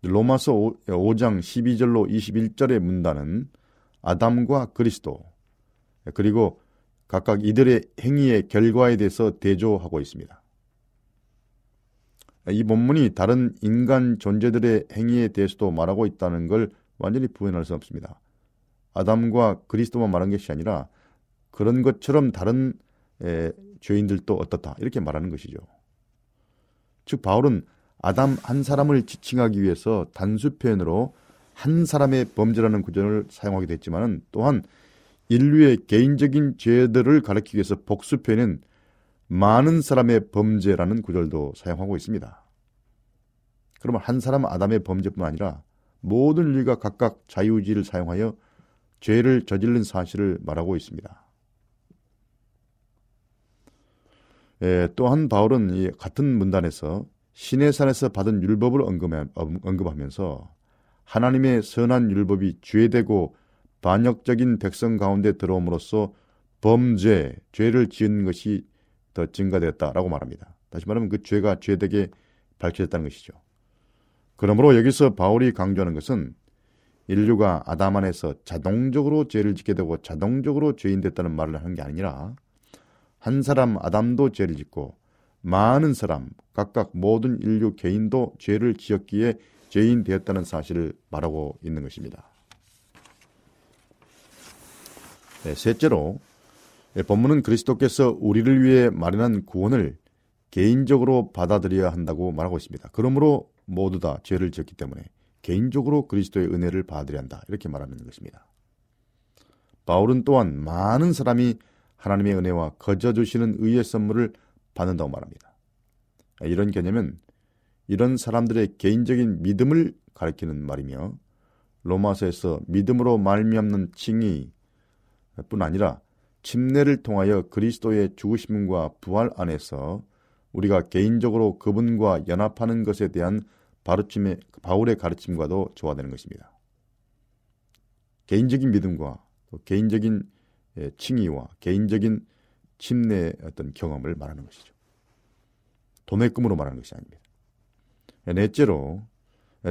로마서 5, 장 12절로 21절의 문단은 아담과 그리스도 그리고 각각 이들의 행위의 결과에 대해서 대조하고 있습니다. 이 본문이 다른 인간 존재들의 행위에 대해서도 말하고 있다는 걸 완전히 부인할 수 없습니다. 아담과 그리스도만 말한 것이 아니라 그런 것처럼 다른 에, 죄인들도 어떻다 이렇게 말하는 것이죠. 즉 바울은 아담 한 사람을 지칭하기 위해서 단수 표현으로 한 사람의 범죄라는 구절을 사용하게 됐지만 또한 인류의 개인적인 죄들을 가리키기 위해서 복수 표현은 많은 사람의 범죄라는 구절도 사용하고 있습니다. 그러면 한 사람 아담의 범죄뿐만 아니라 모든 인류가 각각 자유의지를 사용하여 죄를 저지른 사실을 말하고 있습니다. 예, 또한 바울은 이 같은 문단에서 시내산에서 받은 율법을 언급하면서 하나님의 선한 율법이 죄되고 반역적인 백성 가운데 들어옴으로써 범죄, 죄를 지은 것이 더 증가되었다라고 말합니다. 다시 말하면 그 죄가 죄되게 밝혀졌다는 것이죠. 그러므로 여기서 바울이 강조하는 것은 인류가 아담 안에서 자동적으로 죄를 짓게 되고 자동적으로 죄인 됐다는 말을 하는 게 아니라 한 사람 아담도 죄를 짓고 많은 사람 각각 모든 인류 개인도 죄를 지었기에 죄인 되었다는 사실을 말하고 있는 것입니다. 네, 셋째로 네, 본문은 그리스도께서 우리를 위해 마련한 구원을 개인적으로 받아들여야 한다고 말하고 있습니다. 그러므로 모두 다 죄를 지었기 때문에 개인적으로 그리스도의 은혜를 받아들여야 한다. 이렇게 말하는 것입니다. 바울은 또한 많은 사람이 하나님의 은혜와 거저 주시는 의의 선물을 받는다고 말합니다. 이런 개념은 이런 사람들의 개인적인 믿음을 가리키는 말이며 로마서에서 믿음으로 말미암는 칭의뿐 아니라 침례를 통하여 그리스도의 죽으심과 부활 안에서 우리가 개인적으로 그분과 연합하는 것에 대한 바르침의 바울의 가르침과도 조화되는 것입니다. 개인적인 믿음과 개인적인 예, 칭의와 개인적인 침례의 어떤 경험을 말하는 것이죠. 도매금으로 말하는 것이 아닙니다. 넷째로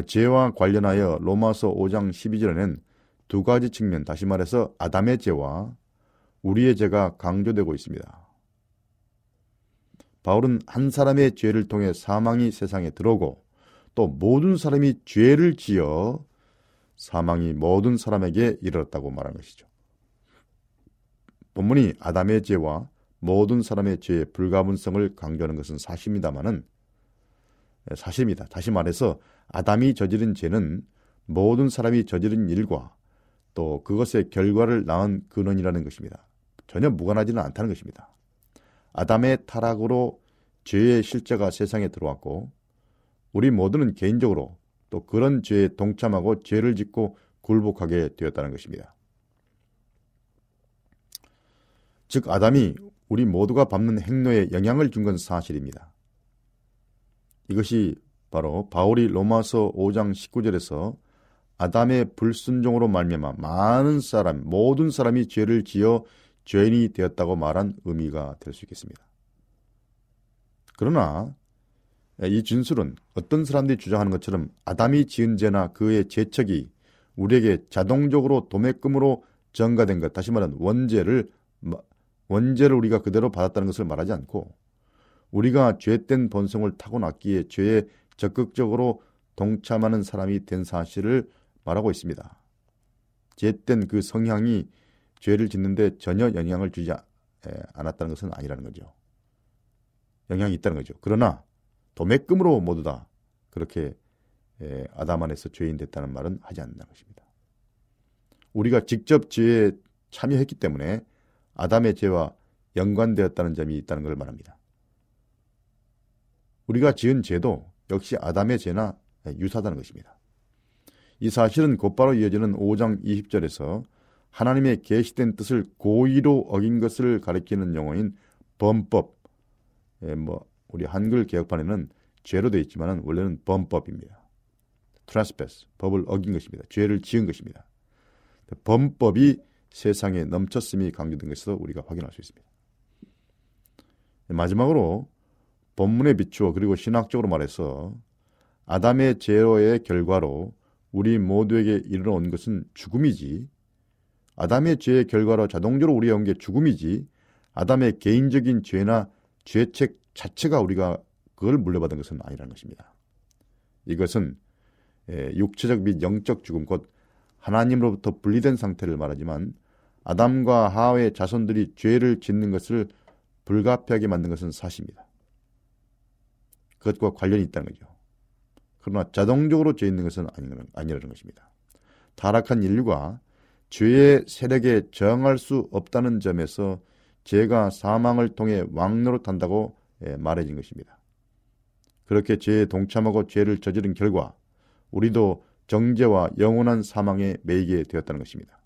죄와 관련하여 로마서 5장 12절에는 두 가지 측면, 다시 말해서 아담의 죄와 우리의 죄가 강조되고 있습니다. 바울은 한 사람의 죄를 통해 사망이 세상에 들어오고 또 모든 사람이 죄를 지어 사망이 모든 사람에게 이르렀다고 말한 것이죠. 본문이 아담의 죄와 모든 사람의 죄의 불가분성을 강조하는 것은 사실입니다만은 예, 사실입니다. 다시 말해서 아담이 저지른 죄는 모든 사람이 저지른 일과 또 그것의 결과를 낳은 근원이라는 것입니다. 전혀 무관하지는 않다는 것입니다. 아담의 타락으로 죄의 실제가 세상에 들어왔고 우리 모두는 개인적으로 또 그런 죄에 동참하고 죄를 짓고 굴복하게 되었다는 것입니다. 즉 아담이 우리 모두가 밟는 행로에 영향을 준 건 사실입니다. 이것이 바로 바울이 로마서 5장 19절에서 아담의 불순종으로 말미암아 많은 사람, 모든 사람이 죄를 지어 죄인이 되었다고 말한 의미가 될 수 있겠습니다. 그러나 이 진술은 어떤 사람들이 주장하는 것처럼 아담이 지은 죄나 그의 죄책이 우리에게 자동적으로 도매금으로 전가된 것, 다시 말하면 원죄를 원죄를 우리가 그대로 받았다는 것을 말하지 않고 우리가 죄된 본성을 타고났기에 죄에 적극적으로 동참하는 사람이 된 사실을 말하고 있습니다. 죄된 그 성향이 죄를 짓는데 전혀 영향을 주지 않았다는 것은 아니라는 거죠. 영향이 있다는 거죠. 그러나 도매금으로 모두 다 그렇게 아담 안에서 죄인 됐다는 말은 하지 않는다는 것입니다. 우리가 직접 죄에 참여했기 때문에 아담의 죄와 연관되었다는 점이 있다는 걸 말합니다. 우리가 지은 죄도 역시 아담의 죄나 유사하다는 것입니다. 이 사실은 곧바로 이어지는 5장 20절에서 하나님의 계시된 뜻을 고의로 어긴 것을 가리키는 용어인 범법, 예, 뭐 우리 한글 개혁판에는 죄로 되어 있지만 원래는 범법입니다. trespass, 법을 어긴 것입니다. 죄를 지은 것입니다. 범법이 세상에 넘쳤음이 강조된 것에서 우리가 확인할 수 있습니다. 마지막으로 본문에 비추어 그리고 신학적으로 말해서 아담의 죄로의 결과로 우리 모두에게 이르러 온 것은 죽음이지 아담의 죄의 결과로 자동적으로 우리에 온게 죽음이지 아담의 개인적인 죄나 죄책 자체가 우리가 그걸 물려받은 것은 아니라는 것입니다. 이것은 육체적 및 영적 죽음 곧 하나님으로부터 분리된 상태를 말하지만 아담과 하와의 자손들이 죄를 짓는 것을 불가피하게 만든 것은 사실입니다. 그것과 관련이 있다는 거죠. 그러나 자동적으로 죄 있는 것은 아니라는 것입니다. 타락한 인류가 죄의 세력에 저항할 수 없다는 점에서 죄가 사망을 통해 왕노릇한다고 예, 말해진 것입니다. 그렇게 죄에 동참하고 죄를 저지른 결과 우리도 정죄와 영원한 사망에 매이게 되었다는 것입니다.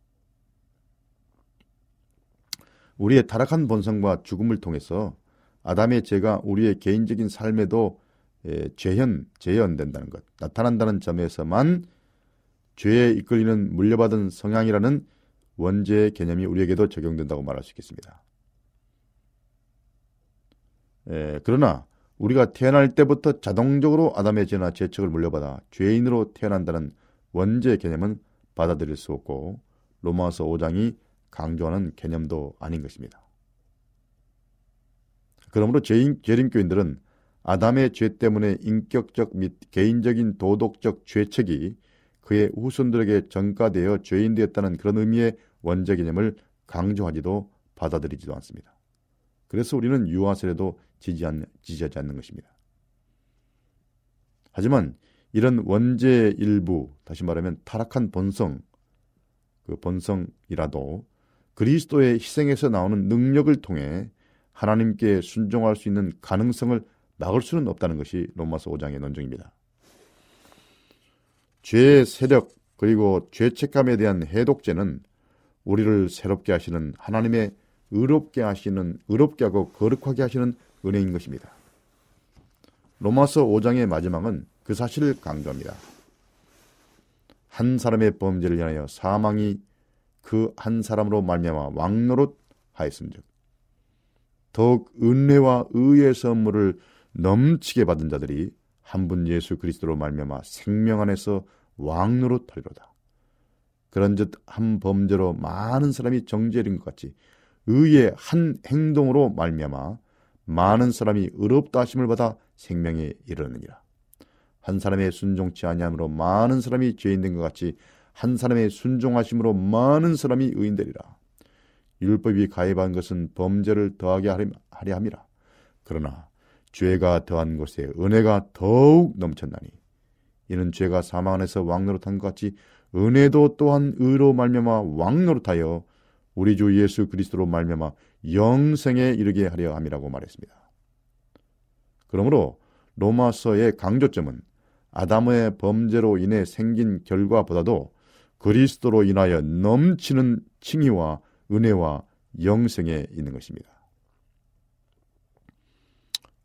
우리의 타락한 본성과 죽음을 통해서 아담의 죄가 우리의 개인적인 삶에도 예, 재현, 재현된다는 것, 나타난다는 점에서만 죄에 이끌리는 물려받은 성향이라는 원죄의 개념이 우리에게도 적용된다고 말할 수 있겠습니다. 예, 그러나 우리가 태어날 때부터 자동적으로 아담의 죄나 죄책을 물려받아 죄인으로 태어난다는 원죄의 개념은 받아들일 수 없고 로마서 5장이 강조하는 개념도 아닌 것입니다. 그러므로 죄인, 재림교인들은 아담의 죄 때문에 인격적 및 개인적인 도덕적 죄책이 그의 후손들에게 전가되어 죄인 되었다는 그런 의미의 원죄 개념을 강조하지도 받아들이지도 않습니다. 그래서 우리는 유아세례도 지지하지 않는 것입니다. 하지만 이런 원죄의 일부, 다시 말하면 타락한 본성, 그 본성이라도 그리스도의 희생에서 나오는 능력을 통해 하나님께 순종할 수 있는 가능성을 막을 수는 없다는 것이 로마서 5장의 논증입니다. 죄의 세력 그리고 죄책감에 대한 해독제는 우리를 새롭게 하시는 하나님의 의롭게 하시는 의롭게 하고 거룩하게 하시는 은혜인 것입니다. 로마서 5장의 마지막은 그 사실을 강조합니다. 한 사람의 범죄를 인하여 사망이 그 한 사람으로 말미암아 왕노릇 하였음즉 더욱 은혜와 의의 선물을 넘치게 받은 자들이 한 분 예수 그리스도로 말미암아 생명 안에서 왕노로 타리로다. 그런즉 한 범죄로 많은 사람이 정죄된 것 같이 의의 한 행동으로 말미암아 많은 사람이 의롭다 하심을 받아 생명에 이르느니라. 한 사람의 순종치 아니함으로 많은 사람이 죄인된 것 같이 한 사람의 순종하심으로 많은 사람이 의인되리라. 율법이 가입한 것은 범죄를 더하게 하려 함이라. 그러나 죄가 더한 곳에 은혜가 더욱 넘쳤나니 이는 죄가 사망 안에서 왕노릇한 것 같이 은혜도 또한 의로 말미암아 왕노릇하여 우리 주 예수 그리스도로 말미암아 영생에 이르게 하려 함이라고 말했습니다. 그러므로 로마서의 강조점은 아담의 범죄로 인해 생긴 결과보다도 그리스도로 인하여 넘치는 칭의와 은혜와 영생에 있는 것입니다.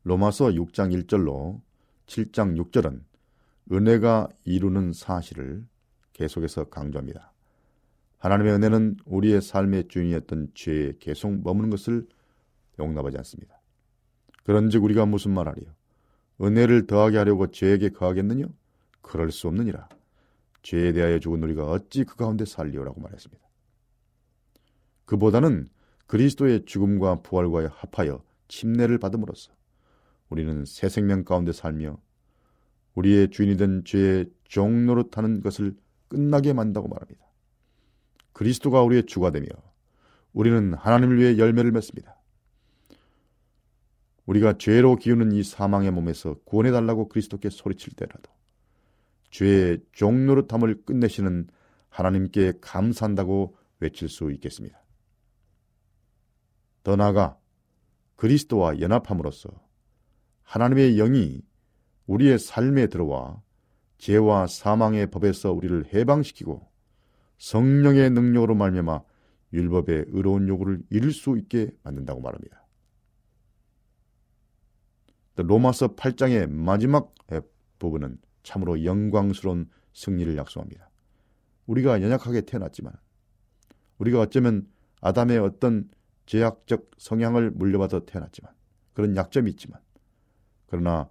로마서 6장 1절로 7장 6절은 은혜가 이루는 사실을 계속해서 강조합니다. 하나님의 은혜는 우리의 삶의 주인이었던 죄에 계속 머무는 것을 용납하지 않습니다. 그런즉 우리가 무슨 말하리요? 은혜를 더하게 하려고 죄에게 거하겠느냐? 그럴 수 없느니라. 죄에 대하여 죽은 우리가 어찌 그 가운데 살리오라고 말했습니다. 그보다는 그리스도의 죽음과 부활과 합하여 침례를 받음으로써 우리는 새 생명 가운데 살며 우리의 주인이 된 죄의 종노릇하는 것을 끝나게 만다고 말합니다. 그리스도가 우리의 주가 되며 우리는 하나님을 위해 열매를 맺습니다. 우리가 죄로 기우는 이 사망의 몸에서 구원해달라고 그리스도께 소리칠 때라도 죄의 종노릇함을 끝내시는 하나님께 감사한다고 외칠 수 있겠습니다. 더 나아가 그리스도와 연합함으로써 하나님의 영이 우리의 삶에 들어와 죄와 사망의 법에서 우리를 해방시키고 성령의 능력으로 말미암아 율법의 의로운 요구를 이룰 수 있게 만든다고 말합니다. 로마서 8장의 마지막 부분은 참으로 영광스러운 승리를 약속합니다. 우리가 연약하게 태어났지만 우리가 어쩌면 아담의 어떤 제약적 성향을 물려받아 태어났지만 그런 약점이 있지만 그러나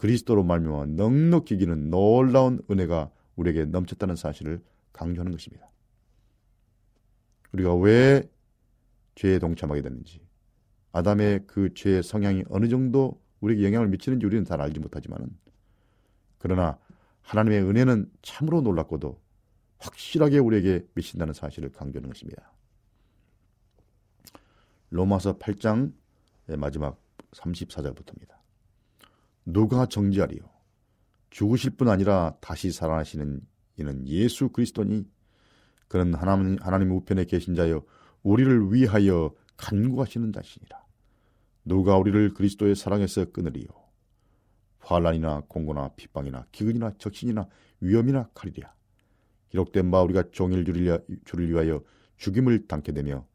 그리스도로 말미암아 넉넉히 기는 놀라운 은혜가 우리에게 넘쳤다는 사실을 강조하는 것입니다. 우리가 왜 죄에 동참하게 됐는지 아담의 그 죄의 성향이 어느 정도 우리에게 영향을 미치는지 우리는 잘 알지 못하지만은 그러나 하나님의 은혜는 참으로 놀랍고도 확실하게 우리에게 미친다는 사실을 강조하는 것입니다. 로마서 8장 마지막 34절부터입니다. 누가 정지하리요? 죽으실 뿐 아니라 다시 살아나시는 이는 예수 그리스도니 그는 하나님, 하나님 우편에 계신 자여 우리를 위하여 간구하시는 자시니라. 누가 우리를 그리스도의 사랑에서 끊으리요? 환란이나 공고나 핍방이나 기근이나 적신이나 위험이나 칼이랴. 기록된 바 우리가 종일 주를 위하여 죽임을 당케 되며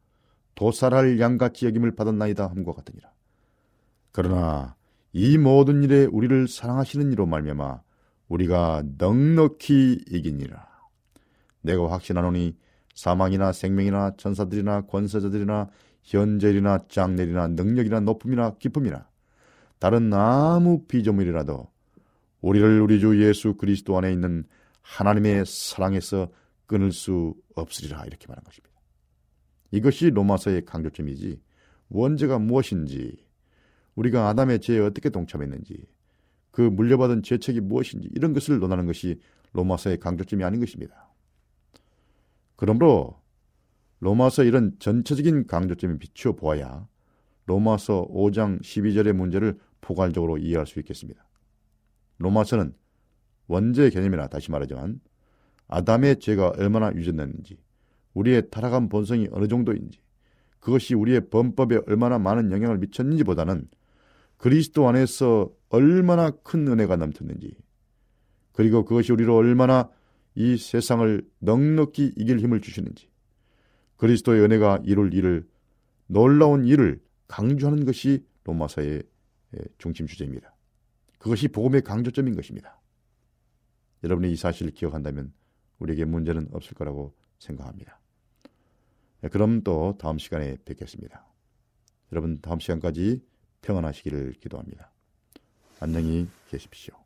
도살할 양같이 여김을 받았나이다 함과 같으니라. 그러나 이 모든 일에 우리를 사랑하시는 이로 말미암아 우리가 넉넉히 이기니라. 내가 확신하노니 사망이나 생명이나 천사들이나 권세자들이나 현재이나 장례이나 능력이나 높음이나 기쁨이나 다른 아무 피조물이라도 우리를 우리 주 예수 그리스도 안에 있는 하나님의 사랑에서 끊을 수 없으리라 이렇게 말한 것입니다. 이것이 로마서의 강조점이지 원죄가 무엇인지 우리가 아담의 죄에 어떻게 동참했는지 그 물려받은 죄책이 무엇인지 이런 것을 논하는 것이 로마서의 강조점이 아닌 것입니다. 그러므로 로마서 이런 전체적인 강조점에 비추어 보아야 로마서 5장 12절의 문제를 포괄적으로 이해할 수 있겠습니다. 로마서는 원죄 개념이나 다시 말하자면 아담의 죄가 얼마나 유전됐는지 우리의 타락한 본성이 어느 정도인지 그것이 우리의 범법에 얼마나 많은 영향을 미쳤는지 보다는 그리스도 안에서 얼마나 큰 은혜가 넘쳤는지 그리고 그것이 우리로 얼마나 이 세상을 넉넉히 이길 힘을 주시는지 그리스도의 은혜가 이룰 일을 놀라운 일을 강조하는 것이 로마서의 중심 주제입니다. 그것이 복음의 강조점인 것입니다. 여러분이 이 사실을 기억한다면 우리에게 문제는 없을 거라고 생각합니다. 네, 그럼 또 다음 시간에 뵙겠습니다. 여러분 다음 시간까지 평안하시기를 기도합니다. 안녕히 계십시오.